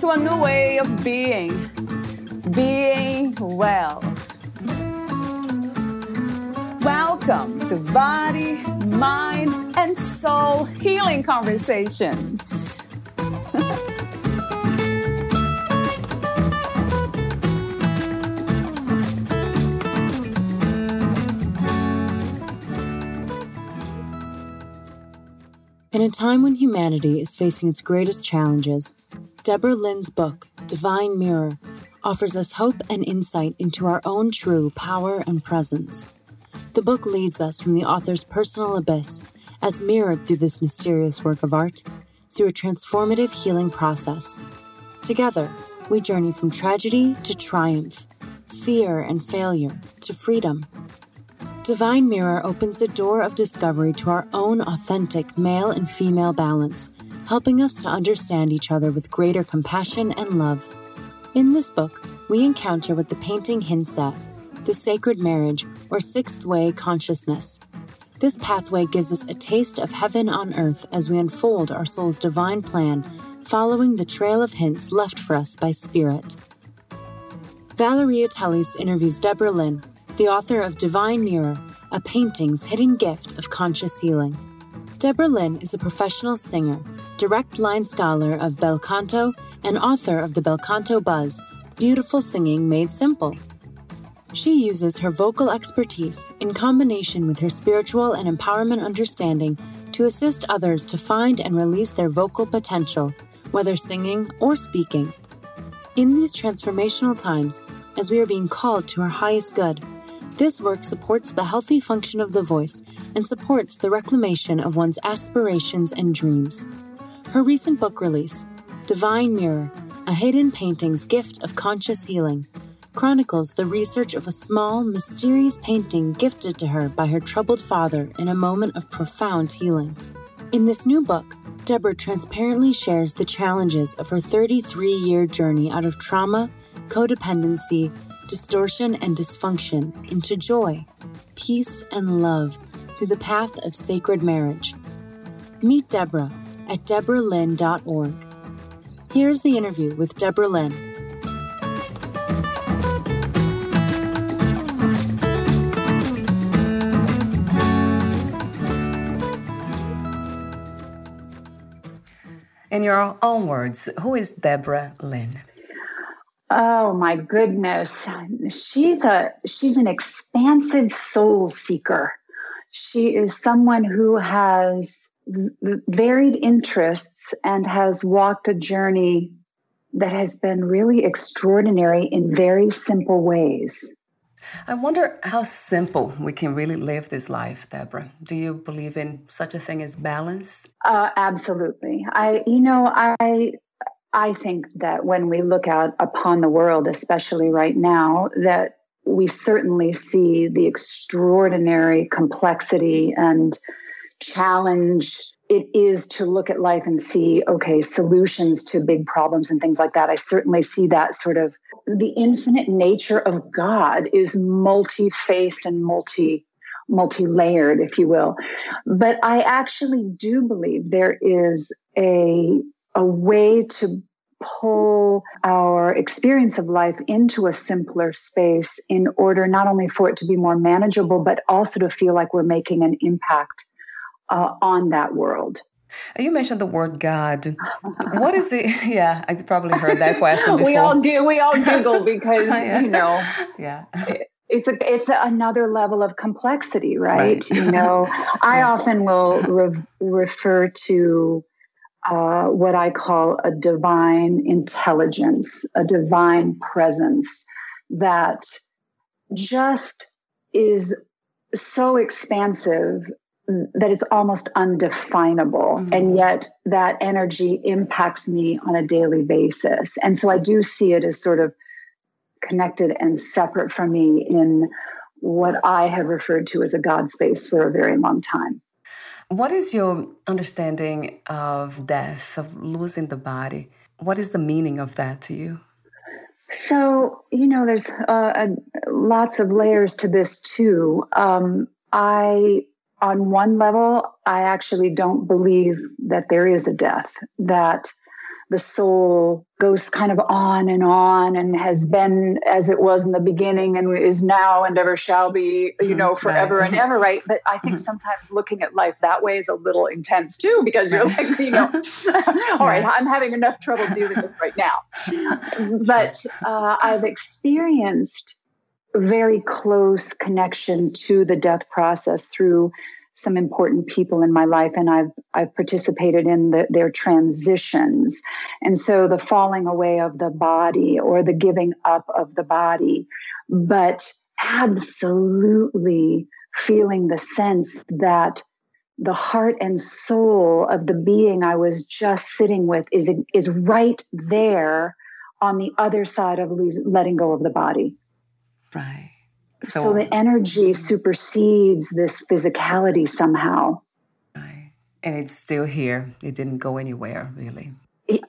to a new way of being, being well. Welcome to Body, Mind, and Soul Healing Conversations. In a time when humanity is facing its greatest challenges, Debra Lynn's book, Divine Mirror, offers us hope and insight into our own true power and presence. The book leads us from the author's personal abyss, as mirrored through this mysterious work of art, through a transformative healing process. Together, we journey from tragedy to triumph, fear and failure to freedom. Divine Mirror opens a door of discovery to our own authentic male and female balance, helping us to understand each other with greater compassion and love. In this book, we encounter what the painting hints at the sacred marriage or sixth way consciousness. This pathway gives us a taste of heaven on earth as we unfold our soul's divine plan, following the trail of hints left for us by Spirit. Valeria Teles interviews Debra Lynn, the author of Divine Mirror, a painting's hidden gift of conscious healing. Debra Lynn is a professional singer, direct line scholar of bel canto, and author of the Bel Canto Buzz Beautiful Singing Made Simple. She uses her vocal expertise in combination with her spiritual and empowerment understanding to assist others to find and release their vocal potential, whether singing or speaking. In these transformational times, as we are being called to our highest good, this work supports the healthy function of the voice and supports the reclamation of one's aspirations and dreams. Her recent book release, Divine Mirror A Hidden Painting's Gift of Conscious Healing, chronicles the research of a small, mysterious painting gifted to her by her troubled father in a moment of profound healing. In this new book, Debra transparently shares the challenges of her 33 year journey out of trauma, codependency, distortion, and dysfunction into joy, peace, and love through the path of sacred marriage. Meet Debra at deboralyn.org. Here's the interview with Debra Lynn. In your own words, who is Debra Lynn? Oh my goodness. She's a she's an expansive soul seeker. She is someone who has varied interests and has walked a journey that has been really extraordinary in very simple ways. I wonder how simple we can really live this life, Deborah. Do you believe in such a thing as balance? Uh, absolutely. I, you know, I I think that when we look out upon the world, especially right now, that we certainly see the extraordinary complexity and challenge it is to look at life and see, okay, solutions to big problems and things like that. I certainly see that sort of the infinite nature of God is multi-faced and multi multi-layered, if you will. But I actually do believe there is a a way to pull our experience of life into a simpler space in order not only for it to be more manageable, but also to feel like we're making an impact uh, on that world. You mentioned the word God. What is it? Yeah, I probably heard that question before. we all do. We all giggle because yeah. you know. Yeah. It, it's a it's a, another level of complexity, right? right. You know, I often will re- refer to uh, what I call a divine intelligence, a divine presence that just is so expansive that it's almost undefinable mm-hmm. and yet that energy impacts me on a daily basis. And so i do see it as sort of connected and separate from me in what i have referred to as a god space for a very long time. What is your understanding of death of losing the body? What is the meaning of that to you? So you know there's uh, lots of layers to this too. Um, i on one level, I actually don't believe that there is a death, that the soul goes kind of on and on and has been as it was in the beginning and is now and ever shall be, you mm-hmm. know, forever right. and ever, right? But I think mm-hmm. sometimes looking at life that way is a little intense too, because you're like, you know, all right, I'm having enough trouble dealing with right now. But uh, I've experienced very close connection to the death process through some important people in my life and I've I've participated in the, their transitions. And so the falling away of the body or the giving up of the body, but absolutely feeling the sense that the heart and soul of the being I was just sitting with is is right there on the other side of losing, letting go of the body. Right. So, so the energy supersedes this physicality somehow. Right. And it's still here. It didn't go anywhere, really.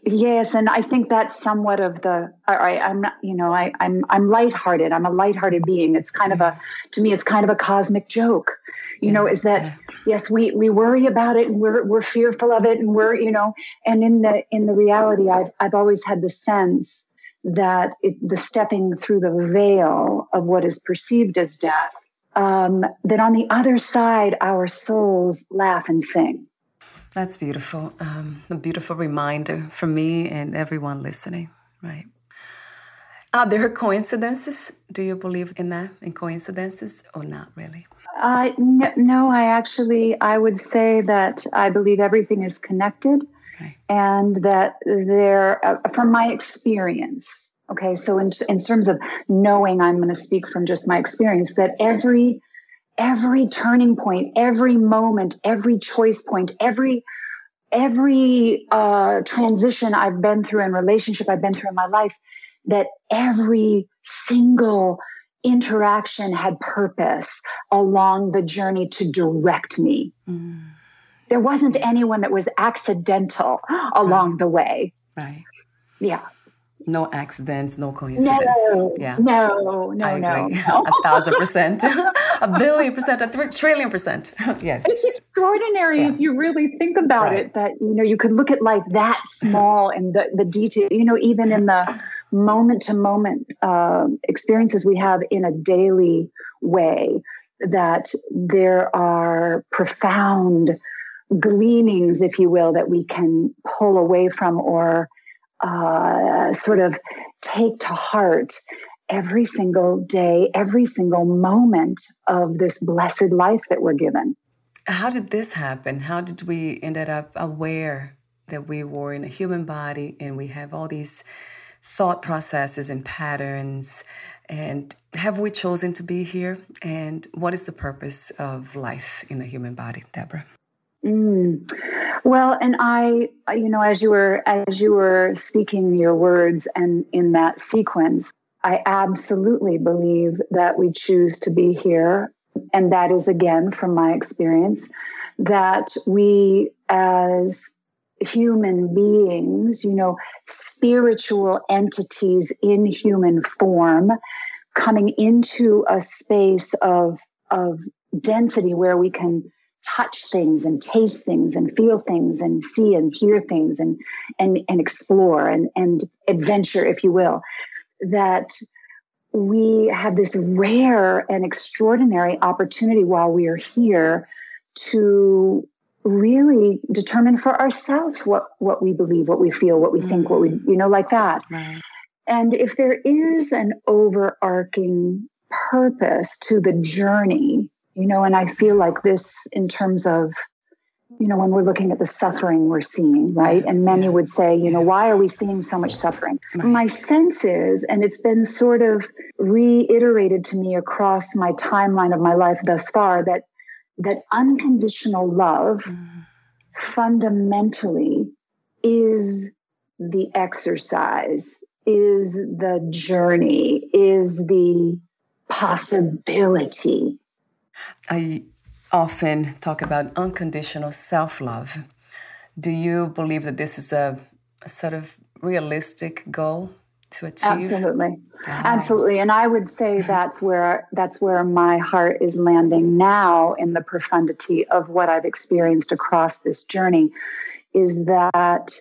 Yes, and I think that's somewhat of the. I, I'm not, you know, I, I'm I'm lighthearted. I'm a lighthearted being. It's kind of a, to me, it's kind of a cosmic joke. You yeah, know, is that yeah. yes, we we worry about it and we're we're fearful of it and we're you know, and in the in the reality, I've I've always had the sense that it, the stepping through the veil of what is perceived as death, um, that on the other side, our souls laugh and sing. That's beautiful. Um, a beautiful reminder for me and everyone listening, right? Are there coincidences? Do you believe in that, in coincidences, or not really? Uh, no, no, I actually, I would say that I believe everything is connected okay. and that there, uh, from my experience, okay, so in, in terms of knowing, I'm going to speak from just my experience, that every every turning point, every moment, every choice point, every every uh, transition I've been through and relationship I've been through in my life, that every single interaction had purpose along the journey to direct me. Mm. There wasn't anyone that was accidental along right. the way. Right. Yeah. No accidents, no coincidence. No, yeah. No, no, I no. Agree. a thousand percent, a billion percent, a trillion percent. yes. It's extraordinary yeah. if you really think about right. it that, you know, you could look at life that small and the, the detail, you know, even in the moment to moment experiences we have in a daily way, that there are profound gleanings, if you will, that we can pull away from or uh, sort of take to heart every single day, every single moment of this blessed life that we're given. How did this happen? How did we end up aware that we were in a human body and we have all these thought processes and patterns? And have we chosen to be here? And what is the purpose of life in the human body, Deborah? Mm. Well, and I, you know, as you were as you were speaking your words and in that sequence, I absolutely believe that we choose to be here, and that is again from my experience that we as human beings, you know, spiritual entities in human form, coming into a space of of density where we can touch things and taste things and feel things and see and hear things and and and explore and and adventure if you will that we have this rare and extraordinary opportunity while we are here to really determine for ourselves what what we believe what we feel what we mm. think what we you know like that right. and if there is an overarching purpose to the journey you know and i feel like this in terms of you know when we're looking at the suffering we're seeing right and many would say you know why are we seeing so much suffering my sense is and it's been sort of reiterated to me across my timeline of my life thus far that that unconditional love mm. fundamentally is the exercise, is the journey, is the possibility. I often talk about unconditional self love. Do you believe that this is a, a, sort of realistic goal to achieve? Absolutely, absolutely. And I would say that's where that's where my heart is landing now in the profundity of what I've experienced across this journey. Is that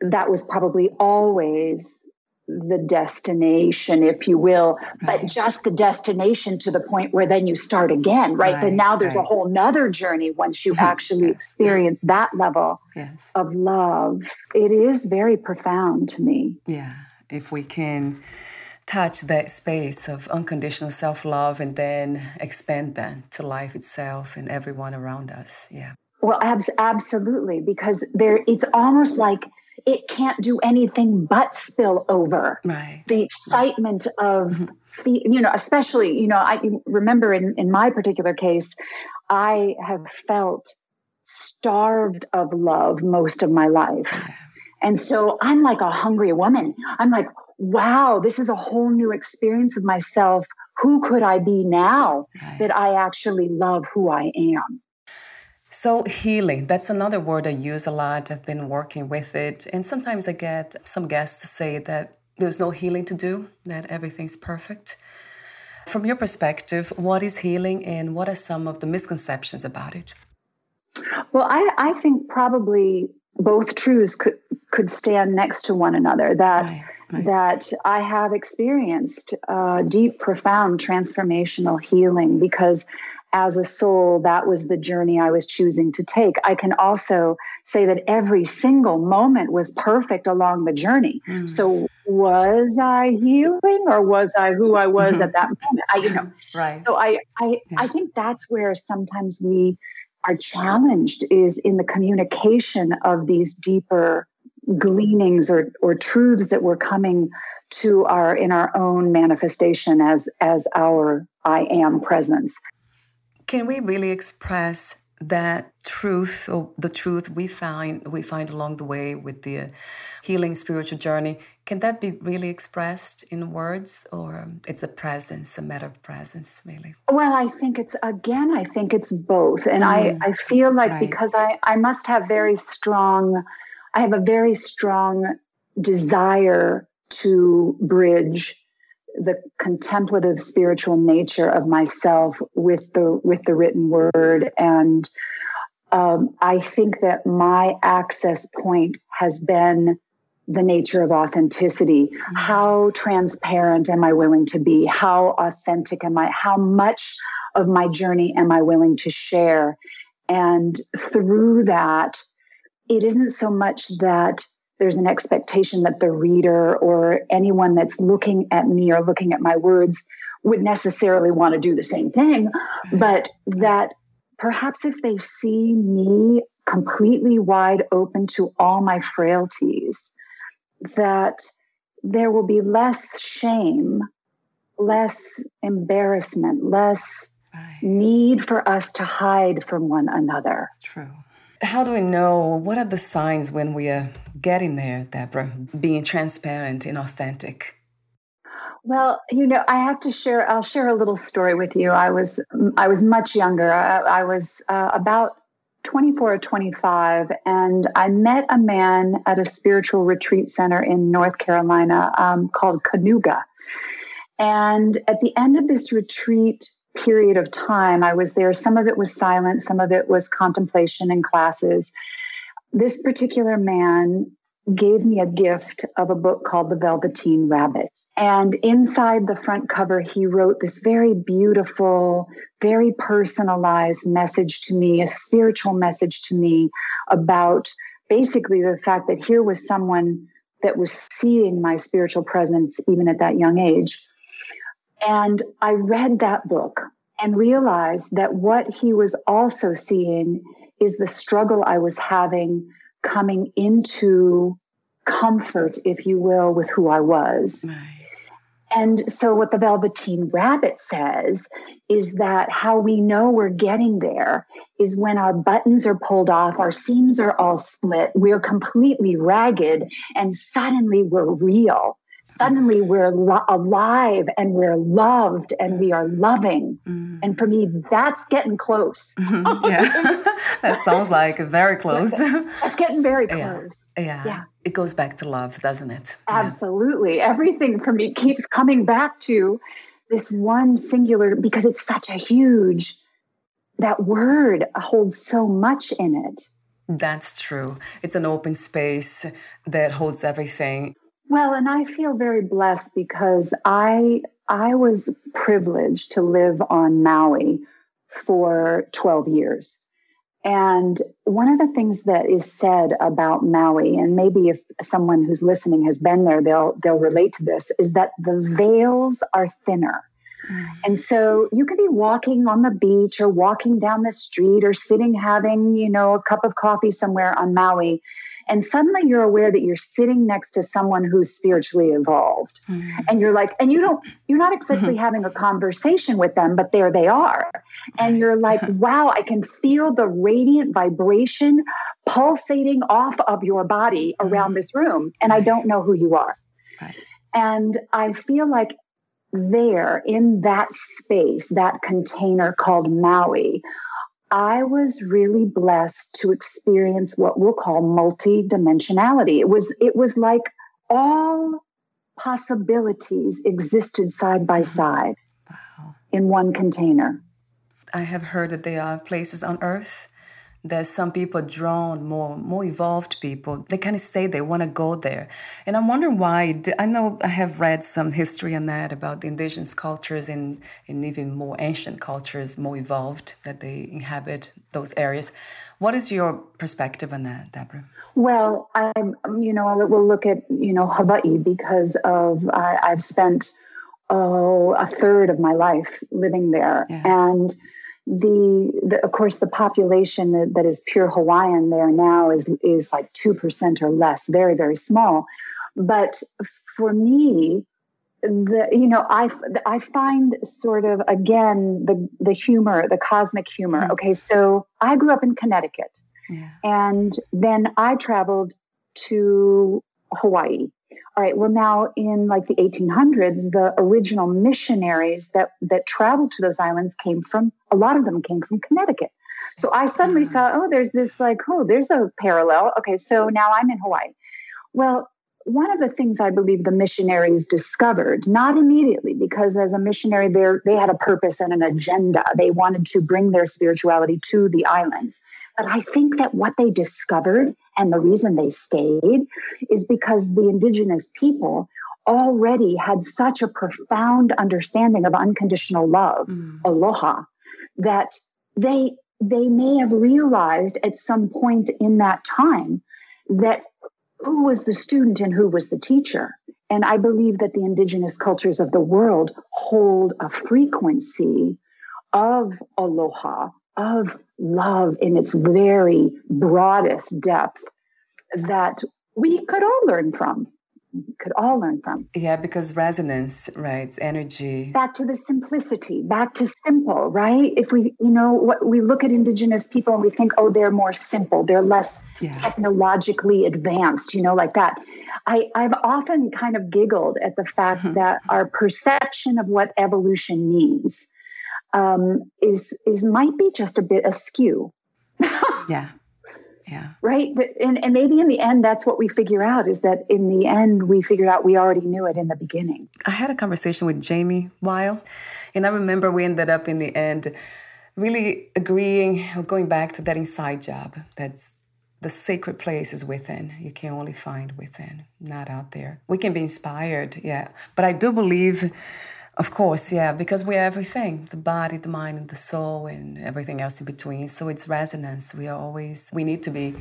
that was probably always the destination, if you will, right. but just the destination to the point where then you start again, right? right but now there's right. a whole nother journey once you actually yes. experience that level yes. of love. It is very profound to me. Yeah. If we can touch that space of unconditional self love and then expand that to life itself and everyone around us. Yeah. Well, abs- absolutely, because there it's almost like it can't do anything but spill over. Right. The excitement right. of, mm-hmm. you know, especially, you know, I remember in, in my particular case, I have felt starved of love most of my life. Yeah. And so I'm like a hungry woman. I'm like, wow, this is a whole new experience of myself. Who could I be now right. that I actually love who I am? So, healing, that's another word I use a lot. I've been working with it. And sometimes I get some guests to say that there's no healing to do, that everything's perfect. From your perspective, what is healing and what are some of the misconceptions about it? Well, I, I think probably both truths could, could stand next to one another. That right, right. that I have experienced uh, deep, profound transformational healing because as a soul, that was the journey I was choosing to take. I can also say that every single moment was perfect along the journey. Mm. So, was I healing, or was I who I was at that moment? I, you know, right. So I, I, yeah. I think that's where sometimes we are challenged is in the communication of these deeper gleanings or or truths that we're coming to our in our own manifestation as as our I am presence. Can we really express that truth or the truth we find we find along the way with the healing spiritual journey can that be really expressed in words or it's a presence a matter of presence really well i think it's again i think it's both and mm. i i feel like right. because i i must have very strong i have a very strong desire to bridge the contemplative spiritual nature of myself with the with the written word. And um, i think that my access point has been the nature of authenticity. Mm-hmm. how transparent am i willing to be? How authentic am i? How much of my journey am i willing to share? And through that it isn't so much that there's an expectation that the reader or anyone that's looking at me or looking at my words would necessarily want to do the same thing, but that perhaps if they see me completely wide open to all my frailties, that there will be less shame, less embarrassment, less need for us to hide from one another. True. How do we know what are the signs when we are getting there, Deborah, being transparent and authentic? Well, you know, I have to share. I'll share a little story with you. I was I was much younger. I, I was uh, about 24 or 25, and I met a man at a spiritual retreat center in North Carolina um, called Kanuga. And at the end of this retreat, period of time I was there. Some of it was silent, some of it was contemplation in classes. This particular man gave me a gift of a book called The Velveteen Rabbit. And inside the front cover, he wrote this very beautiful, very personalized message to me, a spiritual message to me about basically the fact that here was someone that was seeing my spiritual presence even at that young age and I read that book and realized that what he was also seeing is the struggle I was having coming into comfort, if you will, with who I was. Right. And so, what the Velveteen Rabbit says is that how we know we're getting there is when our buttons are pulled off, our seams are all split, we're completely ragged, and suddenly we're real. Suddenly we're lo- alive and we're loved and we are loving. Mm. And for me, that's getting close. yeah, that sounds like very close. That's getting very close. Yeah. yeah. yeah it goes back to love, doesn't it? Absolutely. Yeah. Everything for me keeps coming back to this one singular because it's such a huge that word holds so much in it. That's true. It's an open space that holds everything. Well, and I feel very blessed because I I was privileged to live on Maui for 12 years. And one of the things that is said about Maui, and maybe if someone who's listening has been there, they'll they'll relate to this, is that the veils are thinner. Mm. And so you could be walking on the beach or walking down the street or sitting having, you know, a cup of coffee somewhere on Maui and suddenly you're aware that you're sitting next to someone who's spiritually evolved mm-hmm. and you're like and you don't you're not exactly mm-hmm. having a conversation with them but there they are and you're like wow i can feel the radiant vibration pulsating off of your body around mm-hmm. this room and i don't know who you are right. and i feel like there in that space that container called maui I was really blessed to experience what we'll call multidimensionality. It was it was like all possibilities existed side by mm-hmm. side wow. in one container. I have heard that there are places on earth there's some people drawn more more evolved people. They kind of stay they want to go there. And i'm wondering why i know i have read some history on that about the indigenous cultures and, and even more ancient cultures more evolved that they inhabit those areas. What is your perspective on that deborah? Well i'm um, you know we'll look at you know hawaii because of I, i've spent oh a third of my life living there. Yeah. and the, the, of course the population that, that is pure Hawaiian there now is is like two percent or less, very very small. But for me, the you know I I find sort of again the the humor, the cosmic humor. Mm-hmm. Okay, so I grew up in Connecticut, yeah. and then I traveled to Hawaii all right, well, now in like the 1800s, the original missionaries that, that traveled to those islands came from, a lot of them came from Connecticut. So I suddenly ah. saw, oh, there's this like, oh, there's a parallel. Okay, so now I'm in Hawaii. Well, one of the things I believe the missionaries discovered, not immediately, because as a missionary, they they had a purpose and an agenda. They wanted to bring their spirituality to the islands. But I think that what they discovered and the reason they stayed is because the indigenous people already had such a profound understanding of unconditional love, mm. aloha, that they they may have realized at some point in that time that who was the student and who was the teacher. And I believe that the indigenous cultures of the world hold a frequency of aloha, of love in its very broadest depth that we could all learn from could all learn from. Yeah, because resonance, right? Energy. Back to the simplicity, back to simple, right? If we, you know, what we look at indigenous people and we think, oh, they're more simple, they're less yeah. technologically advanced, you know, like that. I, I've often kind of giggled at the fact that our perception of what evolution means um, is is might be just a bit askew. yeah. Yeah. Right. But, and, and maybe in the end, that's what we figure out is that in the end, we figured out we already knew it in the beginning. I had a conversation with Jamie Weil, and I remember we ended up in the end really agreeing or going back to that inside job. That's the sacred place is within. You can only find within, not out there. We can be inspired, yeah. But I do believe of course, yeah, because we are everything the body, the mind, and the soul, and everything else in between. So it's resonance. We are always, we need to be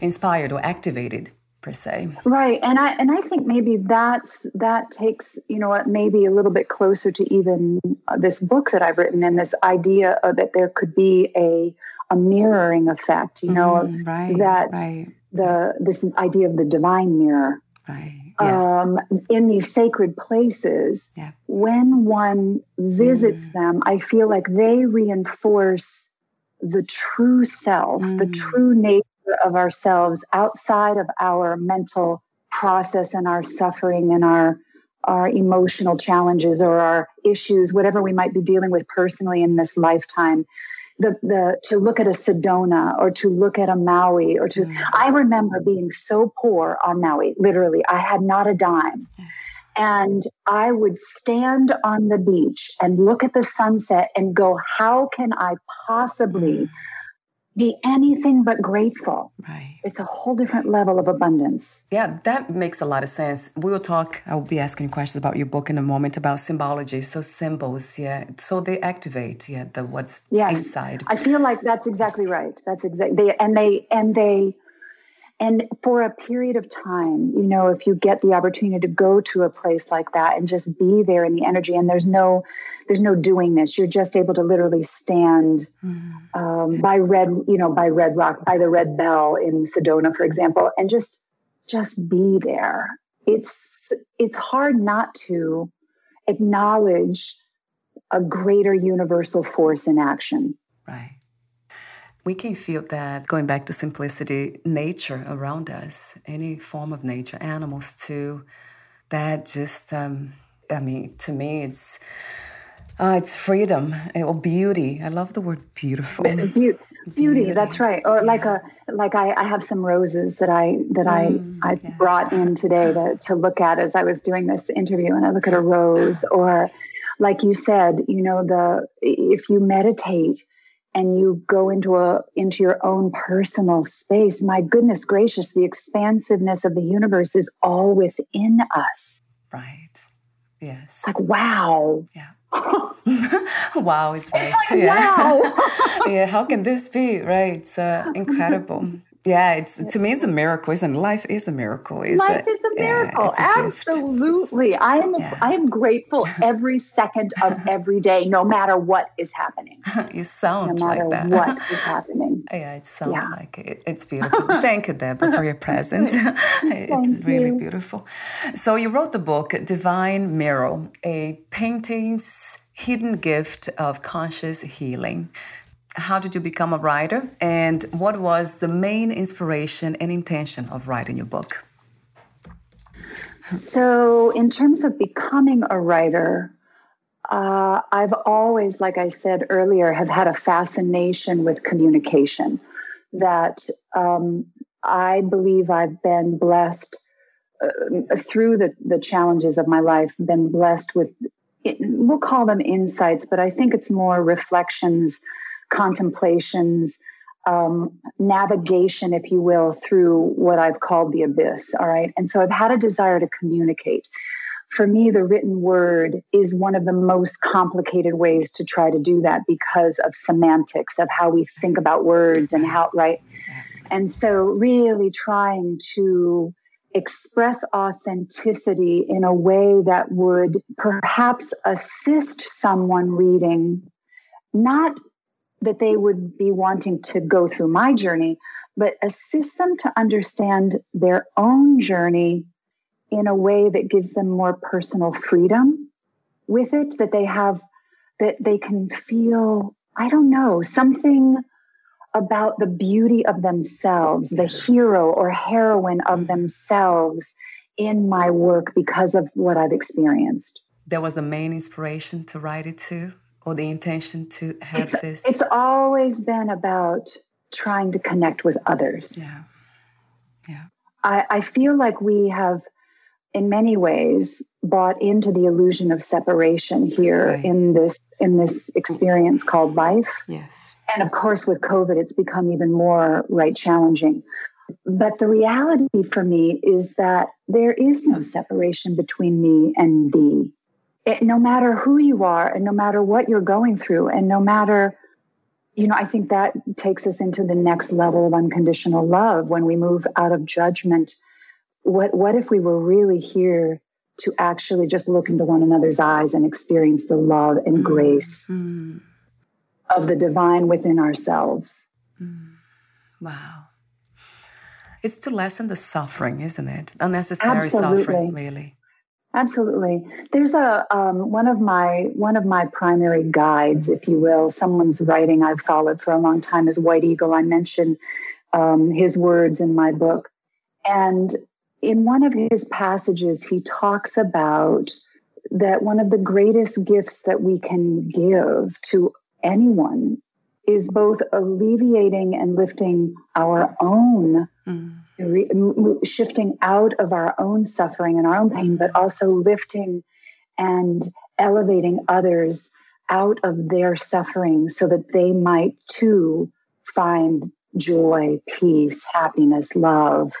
inspired or activated per se right and i and i think maybe that's that takes you know what maybe a little bit closer to even uh, this book that i've written and this idea of that there could be a a mirroring effect you know mm, right, that right. the this idea of the divine mirror Right. Yes. Um, in these sacred places, yeah. when one visits mm. them, I feel like they reinforce the true self, mm. the true nature of ourselves outside of our mental process and our suffering and our our emotional challenges or our issues, whatever we might be dealing with personally in this lifetime. The, the to look at a Sedona or to look at a Maui or to mm. I remember being so poor on Maui, literally. I had not a dime. And I would stand on the beach and look at the sunset and go, how can I possibly mm be anything but grateful. Right. It's a whole different level of abundance. Yeah, that makes a lot of sense. We will talk, I will be asking you questions about your book in a moment about symbology. So symbols, yeah. So they activate, yeah, the what's yes. inside. I feel like that's exactly right. That's exactly they and they and they and for a period of time, you know, if you get the opportunity to go to a place like that and just be there in the energy and there's no there's no doing this. You're just able to literally stand mm-hmm. um, by red, you know, by Red Rock, by the Red Bell in Sedona, for example, and just just be there. It's it's hard not to acknowledge a greater universal force in action. Right. We can feel that going back to simplicity, nature around us, any form of nature, animals too, that just, um, I mean, to me, it's uh, it's freedom or beauty. I love the word beautiful. Be- beauty, beauty, that's right. Or yeah. like a like I, I have some roses that I that mm, I I yeah. brought in today to to look at as I was doing this interview, and I look at a rose. Or like you said, you know, the if you meditate and you go into a into your own personal space, my goodness gracious, the expansiveness of the universe is all within us. Right. Yes. Like wow. Yeah. wow is right. Yeah. Wow. yeah. How can this be? Right. It's uh, incredible. Yeah, it's to me it's a miracle, isn't it? Life is a miracle. Is Life is a miracle. Yeah, a Absolutely. Gift. I am yeah. I am grateful every second of every day, no matter what is happening. you sound no like that. What is happening. yeah, it sounds yeah. like it. It's beautiful. Thank you, Deborah, for your presence. it's really you. beautiful. So you wrote the book Divine Mirror, a painting's hidden gift of conscious healing how did you become a writer? And what was the main inspiration and intention of writing your book? So in terms of becoming a writer uh, i've always like i said earlier have had a fascination with communication that um, i believe i've been blessed uh, through the, the challenges of my life been blessed with we'll call them insights but i think it's more reflections contemplations, um, navigation, if you will, through what I've called the abyss. All right. And so I've had a desire to communicate. For me, the written word is one of the most complicated ways to try to do that because of semantics, of how we think about words and how, right? And so, really trying to express authenticity in a way that would perhaps assist someone reading, not that they would be wanting to go through my journey, but assist them to understand their own journey in a way that gives them more personal freedom with it, that they have, that they can feel, I don't know, something about the beauty of themselves, the hero or heroine of mm-hmm. themselves in my work because of what I've experienced. That was the main inspiration to write it too? Or the intention to have it's, this? It's always been about trying to connect with others. Yeah. Yeah. I, I feel like we have, in many ways, bought into the illusion of separation here right. in this in this experience called life. Yes. And of course, with COVID, it's become even more right challenging. But the reality for me is that there is no separation between me and thee it, no matter who you are and no matter what you're going through and no matter you know i think that takes us into the next level of unconditional love when we move out of judgment what what if we were really here to actually just look into one another's eyes and experience the love and mm grace mm of the divine within ourselves mm. wow it's to lessen the suffering, isn't it? Unnecessary Absolutely. suffering, really. Absolutely. There's a um, one of my one of my primary guides, if you will. Someone's writing I've followed for a long time is White Eagle. I mention um, his words in my book, and in one of his passages, he talks about that one of the greatest gifts that we can give to anyone is both alleviating and lifting our own, mm. re- shifting out of our own suffering and our own pain, but also lifting and elevating others out of their suffering so that they might too find joy, peace, happiness, love,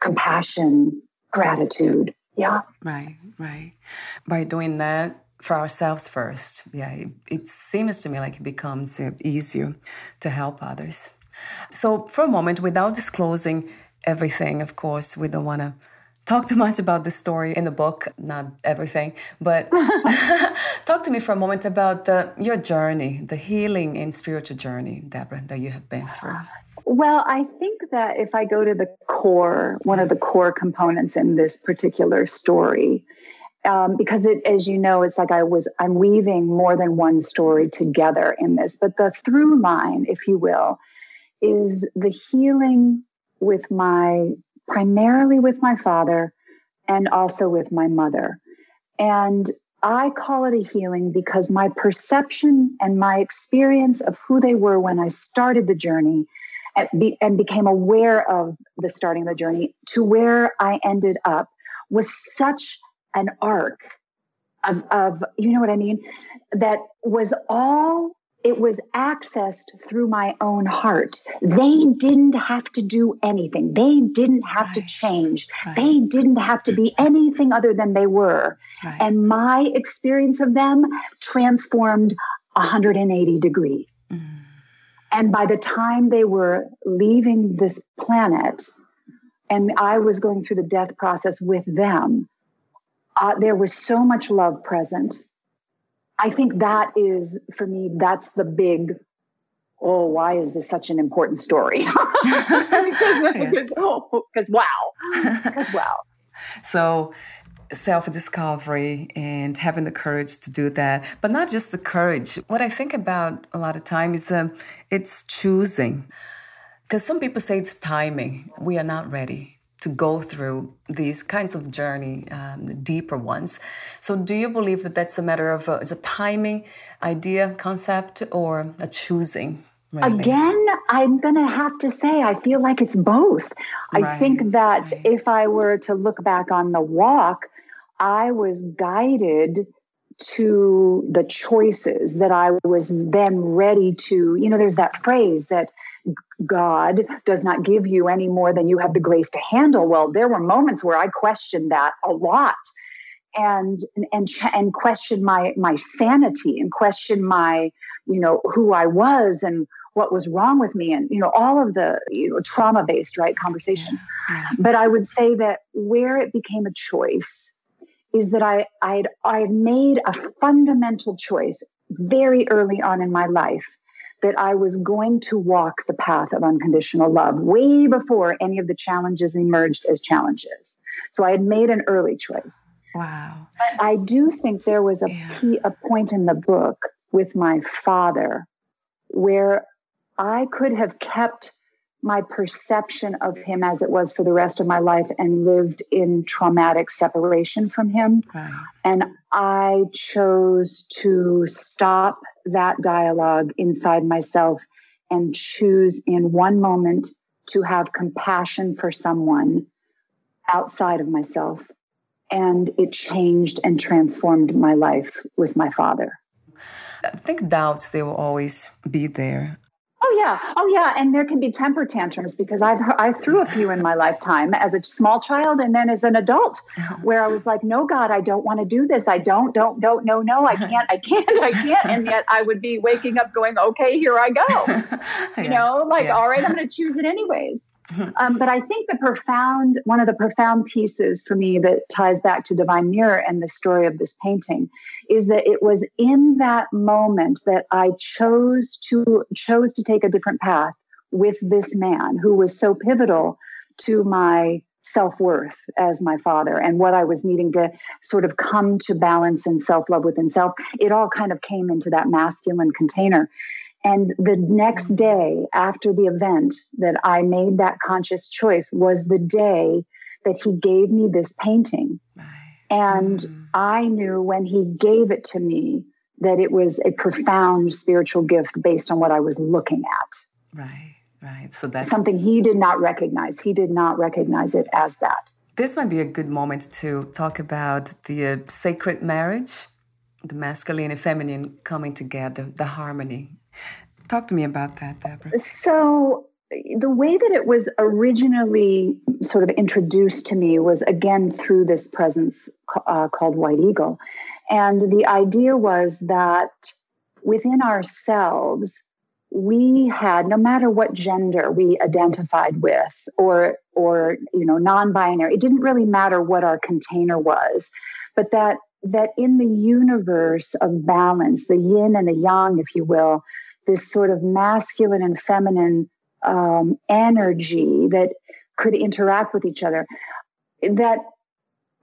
compassion, gratitude. Yeah. Right, right. By doing that, for ourselves first. Yeah, it, it seems to me like it becomes uh, easier to help others. So, for a moment, without disclosing everything, of course, we don't want to talk too much about the story in the book, not everything, but talk to me for a moment about the, your journey, the healing and spiritual journey, Deborah, that you have been through. Well, I think that if I go to the core, one of the core components in this particular story um, because it, as you know, it's like I was I'm weaving more than one story together in this. But the through line, if you will, is the healing with my primarily with my father and also with my mother. And I call it a healing because my perception and my experience of who they were when I started the journey and, be, and became aware of the starting of the journey to where I ended up was such an arc of, of you know what I mean? That was all it was accessed through my own heart. They didn't have to do anything. They didn't have right. to change. Right. They didn't have to be anything other than they were. Right. And my experience of them transformed 180 degrees. Mm. And by the time they were leaving this planet, and I was going through the death process with them, uh, there was so much love present. I think that is, for me, that's the big, oh, why is this such an important story? because, oh, wow. Because wow. So, self discovery and having the courage to do that, but not just the courage. What I think about a lot of time is um, it's choosing. Because some people say it's timing. We are not ready to go through these kinds of journey, um, the deeper ones. So, do you believe that that's a matter of a, is a timing idea, concept, or a choosing? Really? Again, I'm going to have to say, I feel like it's both. Right, I think that right. if I were to look back on the walk, I was guided to the choices that I was then ready to, you know, there's that phrase that God does not give you any more than you have the grace to handle. Well, there were moments where I questioned that a lot and and and questioned my my sanity and questioned my you know who I was and what was wrong with me and you know all of the you know trauma based right conversations yeah. but i would say that where it became a choice is that i i i made a fundamental choice very early on in my life that I was going to walk the path of unconditional love way before any of the challenges emerged as challenges. So I had made an early choice. Wow. But I do think there was a, yeah. key, a point in the book with my father where I could have kept my perception of him as it was for the rest of my life and lived in traumatic separation from him. Right. And I chose to stop that dialogue inside myself and choose in one moment to have compassion for someone outside of myself. And it changed and transformed my life with my father. I think doubts, they will always be there. Oh yeah, oh yeah, and there can be temper tantrums because I've I threw a few in my lifetime as a small child and then as an adult, oh. where I was like, no, God, I don't want to do this. I don't, don't, don't, no, no, I can't, I can't, I can't, and yet I would be waking up going, okay, here I go, you yeah. know, like yeah. all right, I'm going to choose it anyways. um, but I think the profound, one of the profound pieces for me that ties back to Divine Mirror and the story of this painting is that it was in that moment that I chose to chose to take a different path with this man who was so pivotal to my self worth as my father and what I was needing to sort of come to balance and self love within self, it all kind of came into that masculine container. And the next day after the event that I made that conscious choice was the day that he gave me this painting. And mm. I knew when he gave it to me that it was a profound spiritual gift based on what I was looking at. Right, right. So that's something he did not recognize. He did not recognize it as that. This might be a good moment to talk about the uh, sacred marriage, the masculine and feminine coming together, the harmony. Talk to me about that, Debra. So, the way that it was originally sort of introduced to me was again through this presence uh, called White Eagle. And the idea was that within ourselves, we had no matter what gender we identified with or or you know non-binary it didn't really matter what our container was but that that in the universe of balance the yin and the yang if you will this sort of masculine and feminine um, energy that could interact with each other. That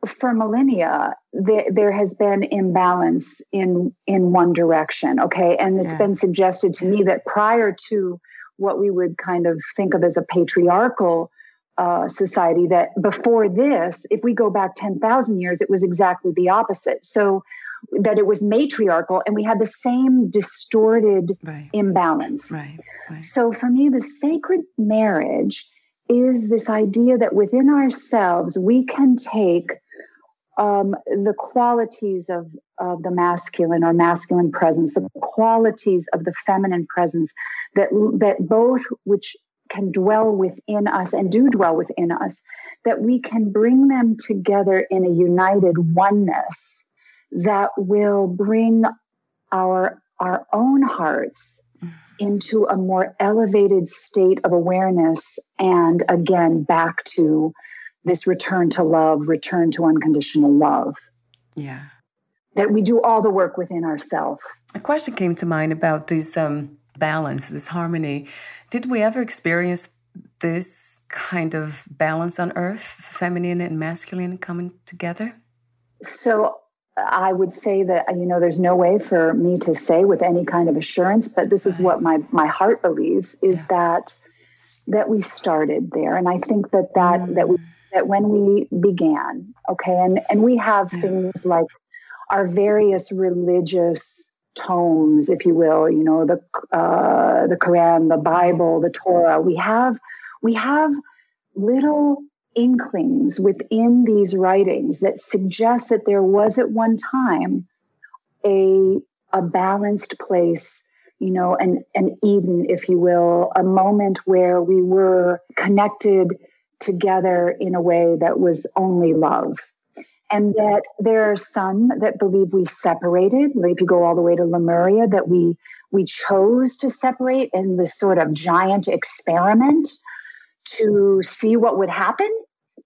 for millennia there, there has been imbalance in in one direction okay and it's yeah. been suggested to me that prior to what we would kind of think of as a patriarchal uh, society that before this if we go back 10,000 years it was exactly the opposite so that it was matriarchal and we had the same distorted right. imbalance. Right, right. So for me, the sacred marriage is this idea that within ourselves we can take um, the qualities of, of the masculine or masculine presence, the qualities of the feminine presence that that both which can dwell within us and do dwell within us, that we can bring them together in a united oneness that will bring our our own hearts into a more elevated state of awareness and again back to this return to love return to unconditional love. Yeah. That we do all the work within ourselves a question came to mind about this um, balance this harmony. Did we ever experience this kind of balance on earth feminine and masculine coming together? So I would say that you know there's no way for me to say with any kind of assurance, but this is what my my heart believes is yeah. that that we started there, and I think that that mm. that we that when we began, okay, and and we have yeah. things like our various religious tomes, if you will, you know the uh, the Quran, the Bible, the Torah. We have we have little inklings within these writings that suggest that there was at one time a, a balanced place you know an, an eden if you will a moment where we were connected together in a way that was only love. And that there are some that believe we separated if you go all the way to lemuria that we we chose to separate in this sort of giant experiment to see what would happen,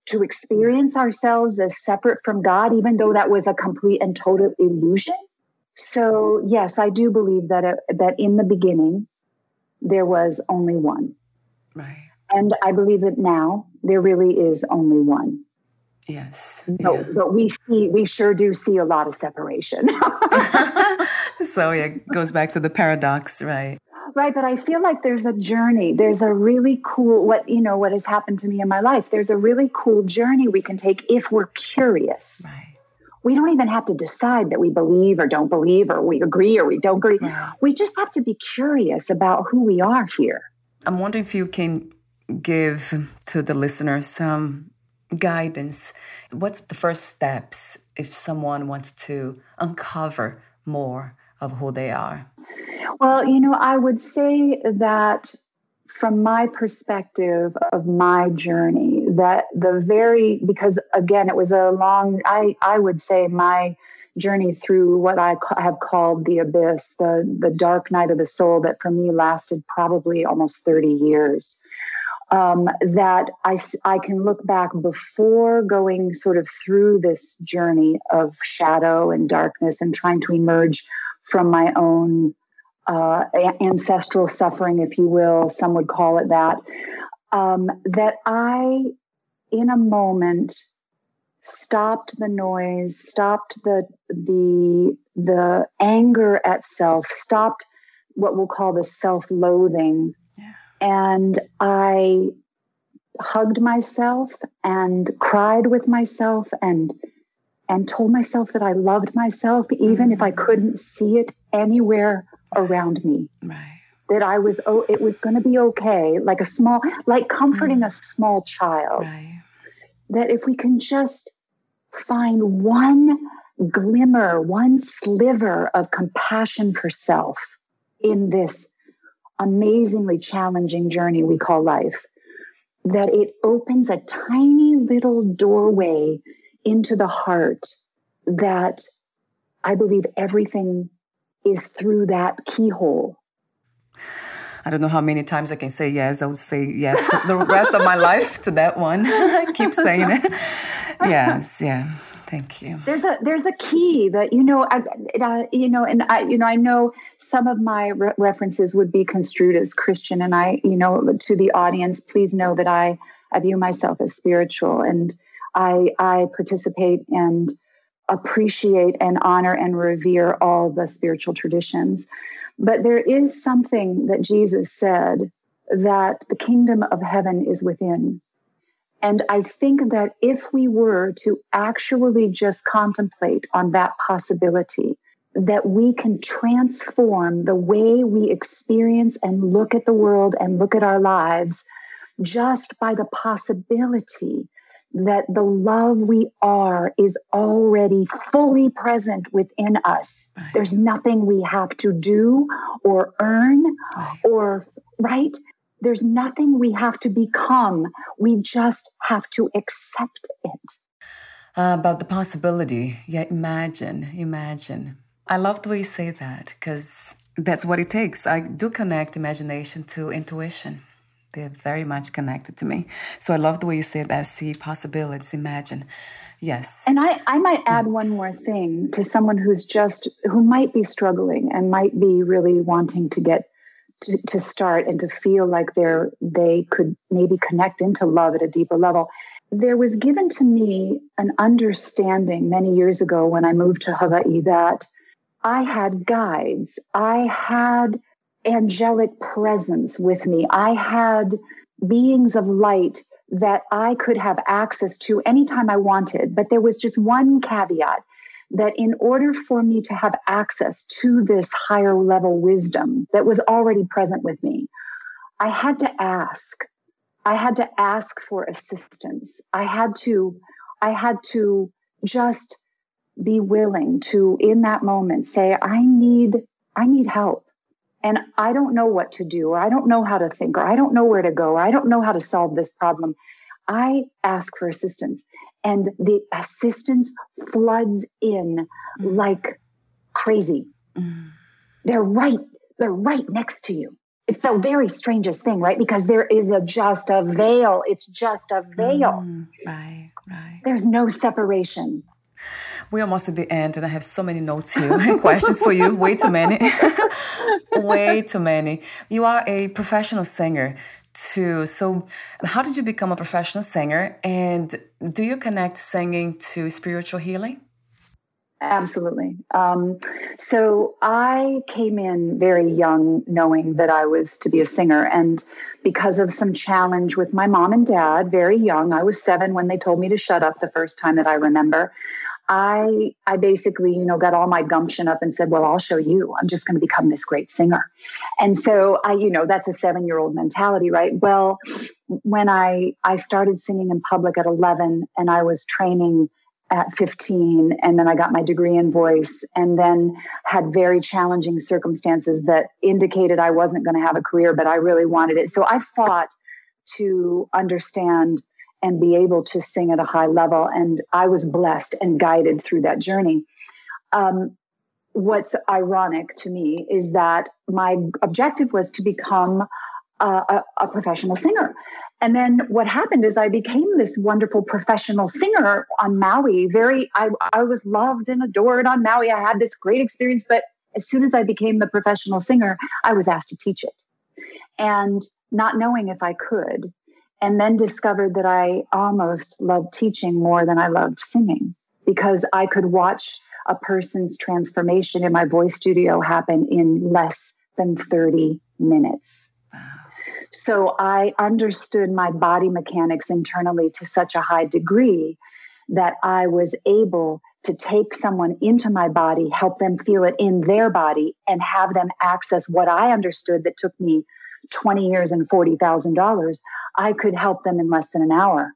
to experience ourselves as separate from God, even though that was a complete and total illusion. So, yes, I do believe that it, that in the beginning there was only one. Right. And I believe that now there really is only one. Yes. But, yeah. but we see we sure do see a lot of separation. so yeah, it goes back to the paradox, right? Right, but I feel like there's a journey. There's a really cool what you know what has happened to me in my life. There's a really cool journey we can take if we're curious. Right. We don't even have to decide that we believe or don't believe or we agree or we don't agree. Right. We just have to be curious about who we are here. I'm wondering if you can give to the listeners some guidance. What's the first steps if someone wants to uncover more of who they are? Well, you know, I would say that from my perspective of my journey, that the very, because again, it was a long, I, I would say my journey through what I have called the abyss, the, the dark night of the soul that for me lasted probably almost 30 years. Um, that I, I can look back before going sort of through this journey of shadow and darkness and trying to emerge from my own uh, ancestral suffering, if you will, some would call it that, um, that I in a moment stopped the noise, stopped the the the anger at self, stopped what we'll call the self-loathing. Yeah. And I hugged myself and cried with myself and and told myself that I loved myself even if I mm-hmm. couldn't see it anywhere around me. Right. That I was oh it was going to be okay, like a small like comforting mm. a small child. Right. That if we can just find one glimmer, one sliver of compassion for self in this amazingly challenging journey we call life, that it opens a tiny little doorway into the heart that I believe everything is through that keyhole. I don't know how many times I can say yes. I will say yes for the rest of my life to that one. I keep saying it. Yes, yeah. Thank you. There's a there's a key that you know I, uh, you know and I you know I know some of my re- references would be construed as Christian and I you know to the audience please know that I I view myself as spiritual and I I participate and appreciate and honor and revere all the spiritual traditions. But there is something that Jesus said that the kingdom of heaven is within. And I think that if we were to actually just contemplate on that possibility, that we can transform the way we experience and look at the world and look at our lives just by the possibility that the love we are is already fully present within us. Right. There's nothing we have to do or earn right. or, right? There's nothing we have to become. We just have to accept it. Uh, about the possibility. Yeah, imagine, imagine. I love the way you say that because that's what it takes. I do connect imagination to intuition. They're very much connected to me. So I love the way you say that. See possibilities, imagine. Yes. And I, I might add mm. one more thing to someone who's just, who might be struggling and might be really wanting to get to, to start and to feel like they're, they could maybe connect into love at a deeper level. There was given to me an understanding many years ago when I moved to Hawaii that I had guides. I had angelic presence with me. I had beings of light that I could have access to anytime I wanted. But there was just one caveat that in order for me to have access to this higher level wisdom that was already present with me, I had to ask. I had to ask for assistance. I had to, I had to just be willing to, in that moment, say, I need, I need help and I don't know what to do, or I don't know how to think, or I don't know where to go, or I don't know how to solve this problem. I ask for assistance, and the assistance floods in mm. like crazy. Mm. They're right, they're right next to you. It's the very strangest thing, right? Because there is a just a veil. It's just a veil. Mm, right, right. There's no separation. We're almost at the end, and I have so many notes here and questions for you. Way too many. Way too many. You are a professional singer too. So, how did you become a professional singer? And do you connect singing to spiritual healing? Absolutely. Um, so I came in very young, knowing that I was to be a singer. And because of some challenge with my mom and dad, very young, I was seven when they told me to shut up the first time that I remember. I I basically, you know, got all my gumption up and said, "Well, I'll show you. I'm just going to become this great singer." And so I, you know, that's a 7-year-old mentality, right? Well, when I I started singing in public at 11 and I was training at 15 and then I got my degree in voice and then had very challenging circumstances that indicated I wasn't going to have a career, but I really wanted it. So I fought to understand and be able to sing at a high level. And I was blessed and guided through that journey. Um, what's ironic to me is that my objective was to become a, a, a professional singer. And then what happened is I became this wonderful professional singer on Maui. Very, I, I was loved and adored on Maui. I had this great experience. But as soon as I became the professional singer, I was asked to teach it. And not knowing if I could, and then discovered that I almost loved teaching more than I loved singing because I could watch a person's transformation in my voice studio happen in less than 30 minutes. Wow. So I understood my body mechanics internally to such a high degree that I was able to take someone into my body, help them feel it in their body, and have them access what I understood that took me 20 years and $40,000. I could help them in less than an hour.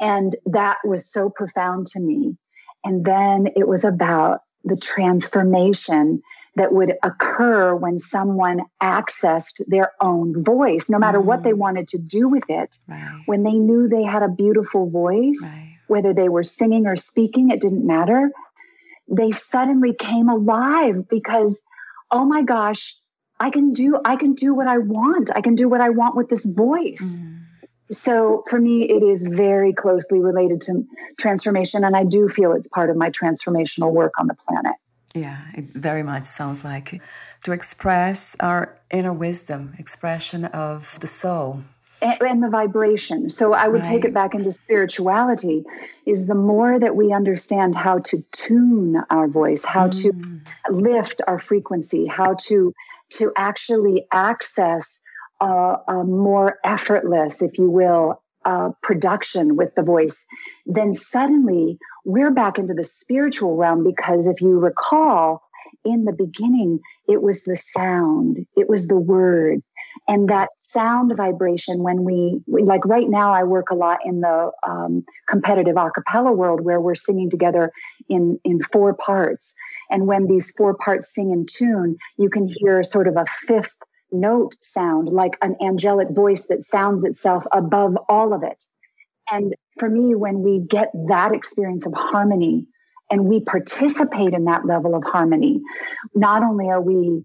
And that was so profound to me. And then it was about the transformation that would occur when someone accessed their own voice, no matter mm. what they mm. wanted to do with it. Right. When they knew they had a beautiful voice, right. whether they were singing or speaking, it didn't matter. They suddenly came alive because, oh my gosh, I can do I can do what I want. I can do what I want with this voice. Mm. So for me, it is very closely related to transformation, and I do feel it's part of my transformational work on the planet. Yeah, it very much sounds like to express our inner wisdom, expression of the soul. And, and the vibration. So I would right. take it back into spirituality is the more that we understand how to tune our voice, how mm. to lift our frequency, how to to actually access a, a more effortless, if you will, uh, production with the voice, then suddenly we're back into the spiritual realm because if you recall, in the beginning, it was the sound, it was the word. And that sound vibration, when we, like right now, I work a lot in the um, competitive a cappella world where we're singing together in, in four parts. And when these four parts sing in tune, you can hear sort of a fifth note sound, like an angelic voice that sounds itself above all of it. And for me, when we get that experience of harmony and we participate in that level of harmony, not only are we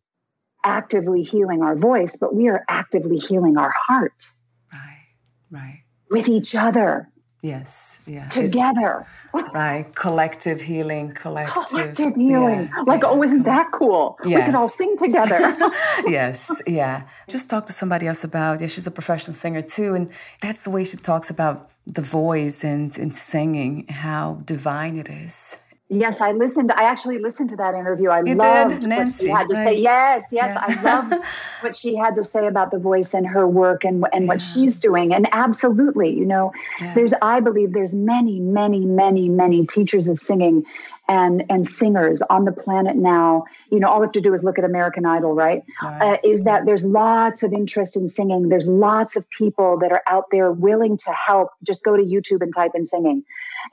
actively healing our voice, but we are actively healing our heart. Right, right. With each other. Yes, yeah. Together. It, right. Collective healing, collective, collective healing. Yeah, like, yeah, oh, isn't that cool? Yes. We can all sing together. yes, yeah. Just talk to somebody else about, yeah, she's a professional singer too. And that's the way she talks about the voice and, and singing, how divine it is. Yes, I listened. I actually listened to that interview. I you loved did, Nancy, what she had to right? say. Yes, yes, yeah. I love what she had to say about the voice and her work and and yeah. what she's doing. And absolutely, you know, yeah. there's I believe there's many, many, many, many teachers of singing and and singers on the planet now. You know, all we have to do is look at American Idol, right? right. Uh, is that there's lots of interest in singing. There's lots of people that are out there willing to help. Just go to YouTube and type in singing.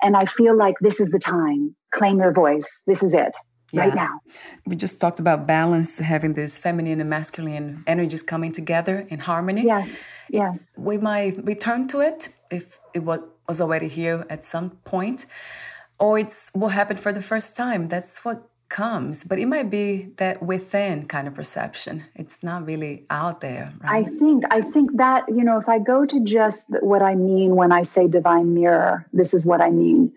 And I feel like this is the time. Claim your voice. This is it. Yeah. Right now. We just talked about balance, having this feminine and masculine energies coming together in harmony. Yeah, Yes. We might return to it if it was already here at some point, or it's what happened for the first time. That's what comes, but it might be that within kind of perception. It's not really out there, right? I think I think that, you know, if I go to just what I mean when I say divine mirror, this is what I mean.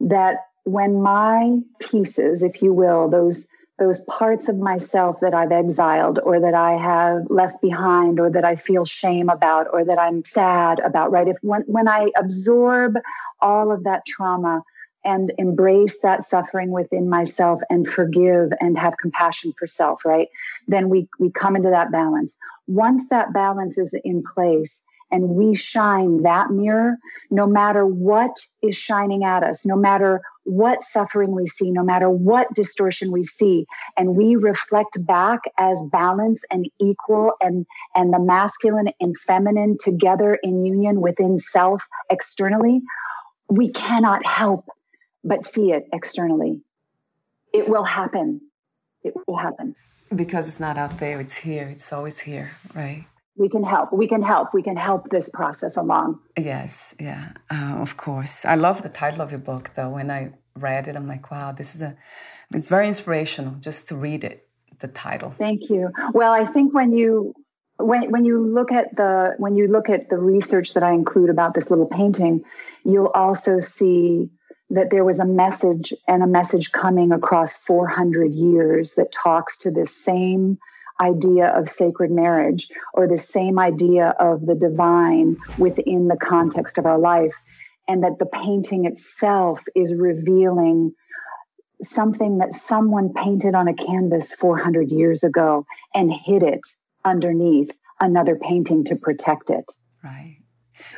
That when my pieces, if you will, those those parts of myself that I've exiled or that I have left behind or that I feel shame about or that I'm sad about, right? If when when I absorb all of that trauma, and embrace that suffering within myself and forgive and have compassion for self right? Then we we come into that balance. Once that balance is in place and we shine that mirror no matter what is shining at us no matter what suffering we see no matter what distortion we see and we reflect back as balance and equal and and the masculine and feminine together in union within self externally we cannot help but see it externally. It will happen. It will happen. Because it's not out there, it's here. It's always here, right? We can help. We can help. We can help this process along. Yes, yeah, uh, of course. I love the title of your book, though. When I read it, I'm like, wow, this is a, it's very inspirational just to read it, the title. Thank you. Well, I think when you, when, when you look at the when you look at the research that I include about this little painting, you'll also see that there was a message and a message coming across 400 years that talks to this same idea of sacred marriage or the same idea of the divine within the context of our life. And that the painting itself is revealing something that someone painted on a canvas 400 years ago and hid it underneath another painting to protect it. Right.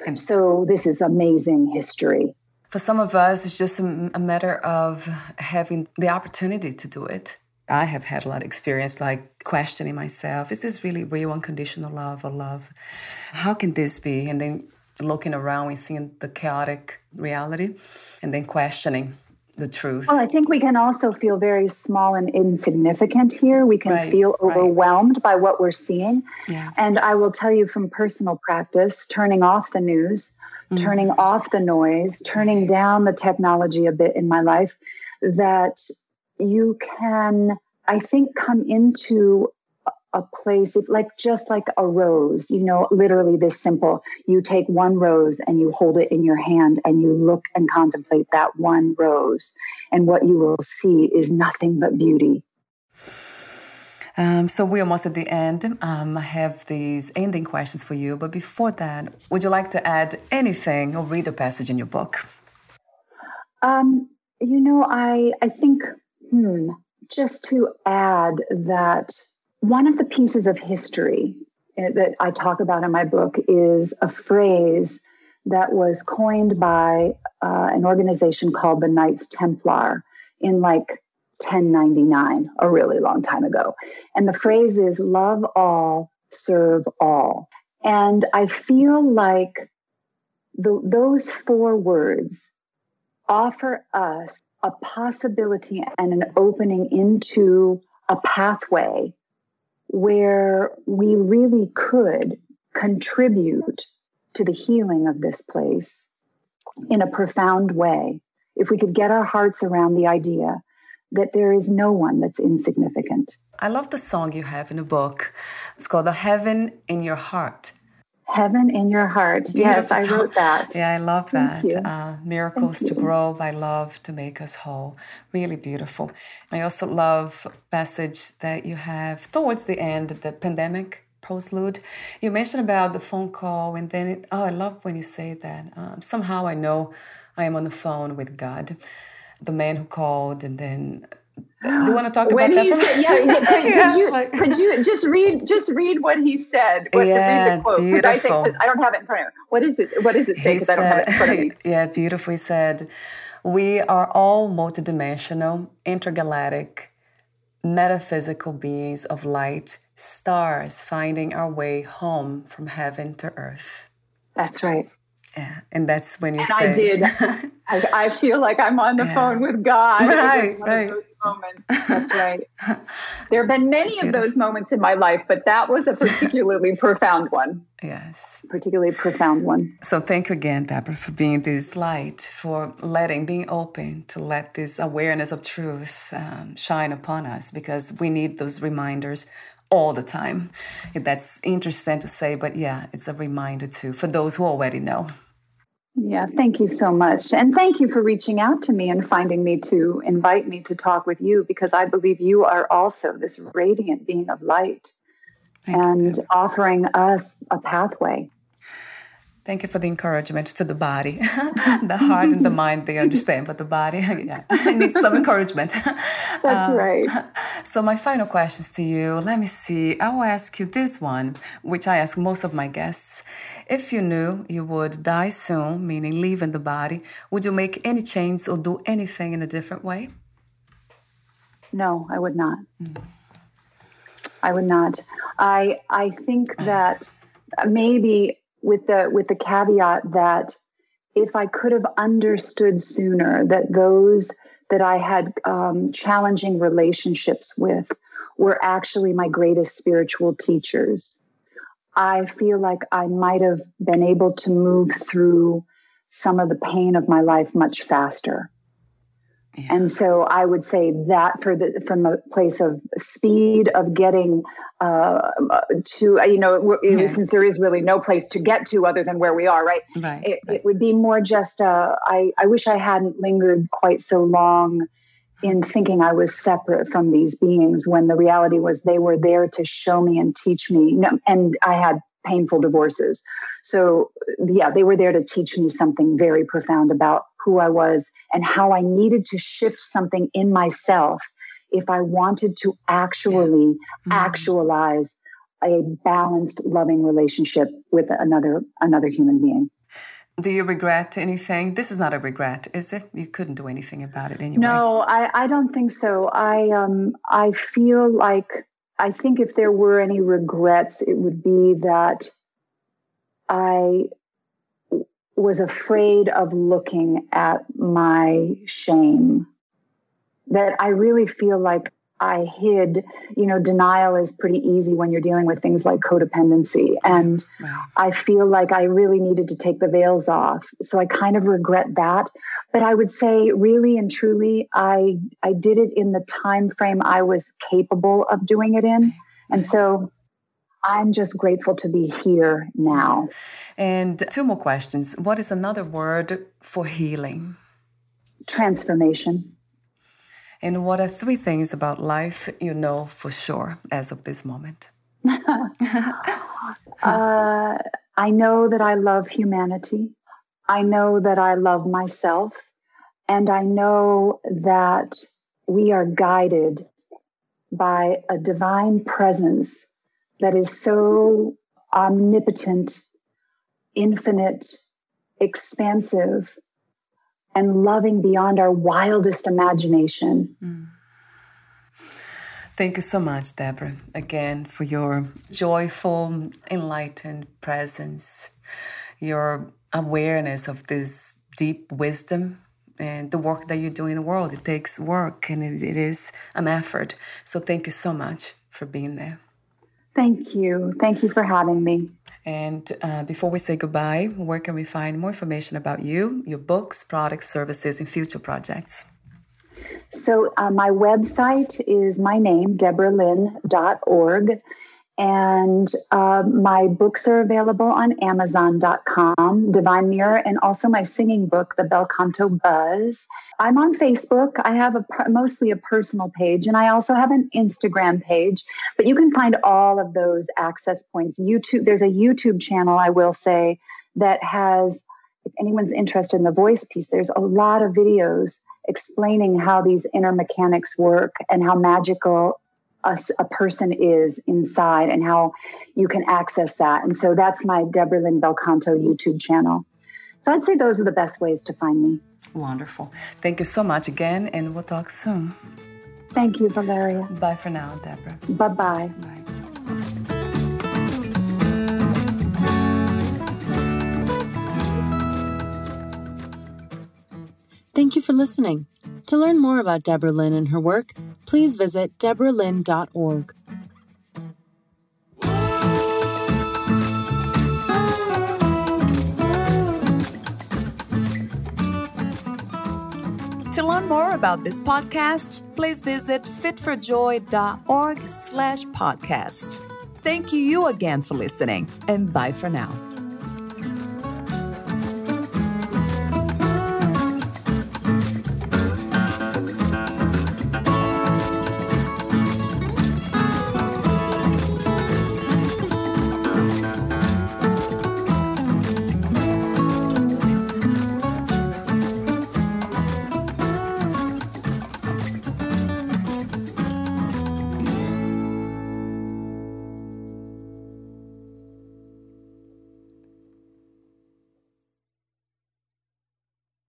And so this is amazing history. For some of us, it's just a, a matter of having the opportunity to do it. I have had a lot of experience like questioning myself is this really real unconditional love or love? How can this be? And then looking around and seeing the chaotic reality and then questioning the truth. Well, I think we can also feel very small and insignificant here. We can right, feel overwhelmed right. by what we're seeing. Yeah. And I will tell you from personal practice, turning off the news, mm-hmm. turning off the noise, turning down the technology a bit in my life, that you can, I think, come into a place like just like a rose you know literally this simple. You take one rose and you hold it in your hand and you look and contemplate that one rose. And what you will see is nothing but beauty um, so we're almost at the end. Um, I have these ending questions for you, but before that, would you like to add anything or read a passage in your book? Um, you know, I I think hmm, just to add that one of the pieces of history eh, that I talk about in my book is a phrase that was coined by uh, an organization called the Knights Templar in like 1099, a really long time ago. And the phrase is love all, serve all. And I feel like the, those four words offer us a possibility and an opening into a pathway where we really could contribute to the healing of this place in a profound way if we could get our hearts around the idea that there is no one that's insignificant. I love the song you have in the book. It's called The Heaven in Your Heart. Heaven in your heart. Yes, I wrote that. Yeah, I love that. Uh, miracles to grow by love to make us whole. Really beautiful. I also love passage that you have towards the end, the pandemic postlude. You mentioned about the phone call, and then it, oh, I love when you say that. Um, somehow I know I am on the phone with God, the man who called, and then do you want to talk when about that? Said, yeah, yeah, could, yeah, could, you, like... could you just read just read what he said? What, yeah, quote. Beautiful. I, I don't have it in front of me. What is it? What does it say? Because I don't have it in front of me. Yeah, beautiful. He said, "We are all multidimensional, intergalactic, metaphysical beings of light, stars finding our way home from heaven to earth." That's right. Yeah, and that's when you and say. I did. I, I, feel like I'm on the yeah. phone with God. Right, right moments. That's right. There have been many Beautiful. of those moments in my life, but that was a particularly profound one. Yes. Particularly profound one. So thank you again, Debra, for being this light, for letting, being open to let this awareness of truth um, shine upon us because we need those reminders all the time. That's interesting to say, but yeah, it's a reminder too for those who already know. Yeah, thank you so much. And thank you for reaching out to me and finding me to invite me to talk with you because I believe you are also this radiant being of light thank and you. offering us a pathway. Thank you for the encouragement to the body. the heart and the mind, they understand, but the body, yeah, needs some encouragement. That's um, right. So, my final questions to you let me see. I will ask you this one, which I ask most of my guests. If you knew you would die soon, meaning leaving the body, would you make any change or do anything in a different way? No, I would not. Mm. I would not. I I think that maybe with the with the caveat that if I could have understood sooner that those that I had um, challenging relationships with were actually my greatest spiritual teachers, I feel like I might have been able to move through some of the pain of my life much faster. And so I would say that for the from a place of speed of getting uh, to you know yeah. since there is really no place to get to other than where we are right, right, it, right. it would be more just uh, I I wish I hadn't lingered quite so long in thinking I was separate from these beings when the reality was they were there to show me and teach me. And I had painful divorces. So, yeah, they were there to teach me something very profound about who I was and how I needed to shift something in myself if I wanted to actually yeah. mm-hmm. actualize a balanced, loving relationship with another another human being. Do you regret anything? This is not a regret, is it? You couldn't do anything about it anyway. No, I, I don't think so. I um I feel like I think if there were any regrets, it would be that I was afraid of looking at my shame. That I really feel like I hid, you know, denial is pretty easy when you're dealing with things like codependency. And wow. I feel like I really needed to take the veils off. So I kind of regret that. But I would say really and truly, I I did it in the time frame I was capable of doing it in. And so I'm just grateful to be here now. And two more questions. What is another word for healing? Transformation. And what are three things about life you know for sure as of this moment? uh, I know that I love humanity. I know that I love myself. And I know that we are guided by a divine presence that is so omnipotent, infinite, expansive, and loving beyond our wildest imagination. Mm. Thank you so much, Debra, again, for your joyful, enlightened presence, your awareness of this deep wisdom and the work that you do in the world. It takes work and it, it is an effort. So thank you so much for being there. Thank you. Thank you for having me. And uh, before we say goodbye, where can we find more information about you, your books, products, services, and future projects? So, uh, my website is my name, debralynn.org. And uh, my books are available on Amazon.com, Divine Mirror, and also my singing book, The Bel Canto Buzz. I'm on Facebook. I have a mostly a personal page, and I also have an Instagram page. But you can find all of those access points. YouTube. There's a YouTube channel, I will say, that has. If anyone's interested in the voice piece, there's a lot of videos explaining how these inner mechanics work and how magical a, a, person is inside and how you can access that. And so that's my Debra Lynn Bel Canto YouTube channel. So I'd say those are the best ways to find me. Wonderful. Thank you so much again, and we'll talk soon. Thank you, Valeria. Bye for now, Debra. Bye-bye. Bye. Thank you for listening. To learn more about Debra Lynn and her work, please visit debralynn.org. To learn more about this podcast, please visit fitforjoy.org slash podcast. Thank you again for listening, and bye for now.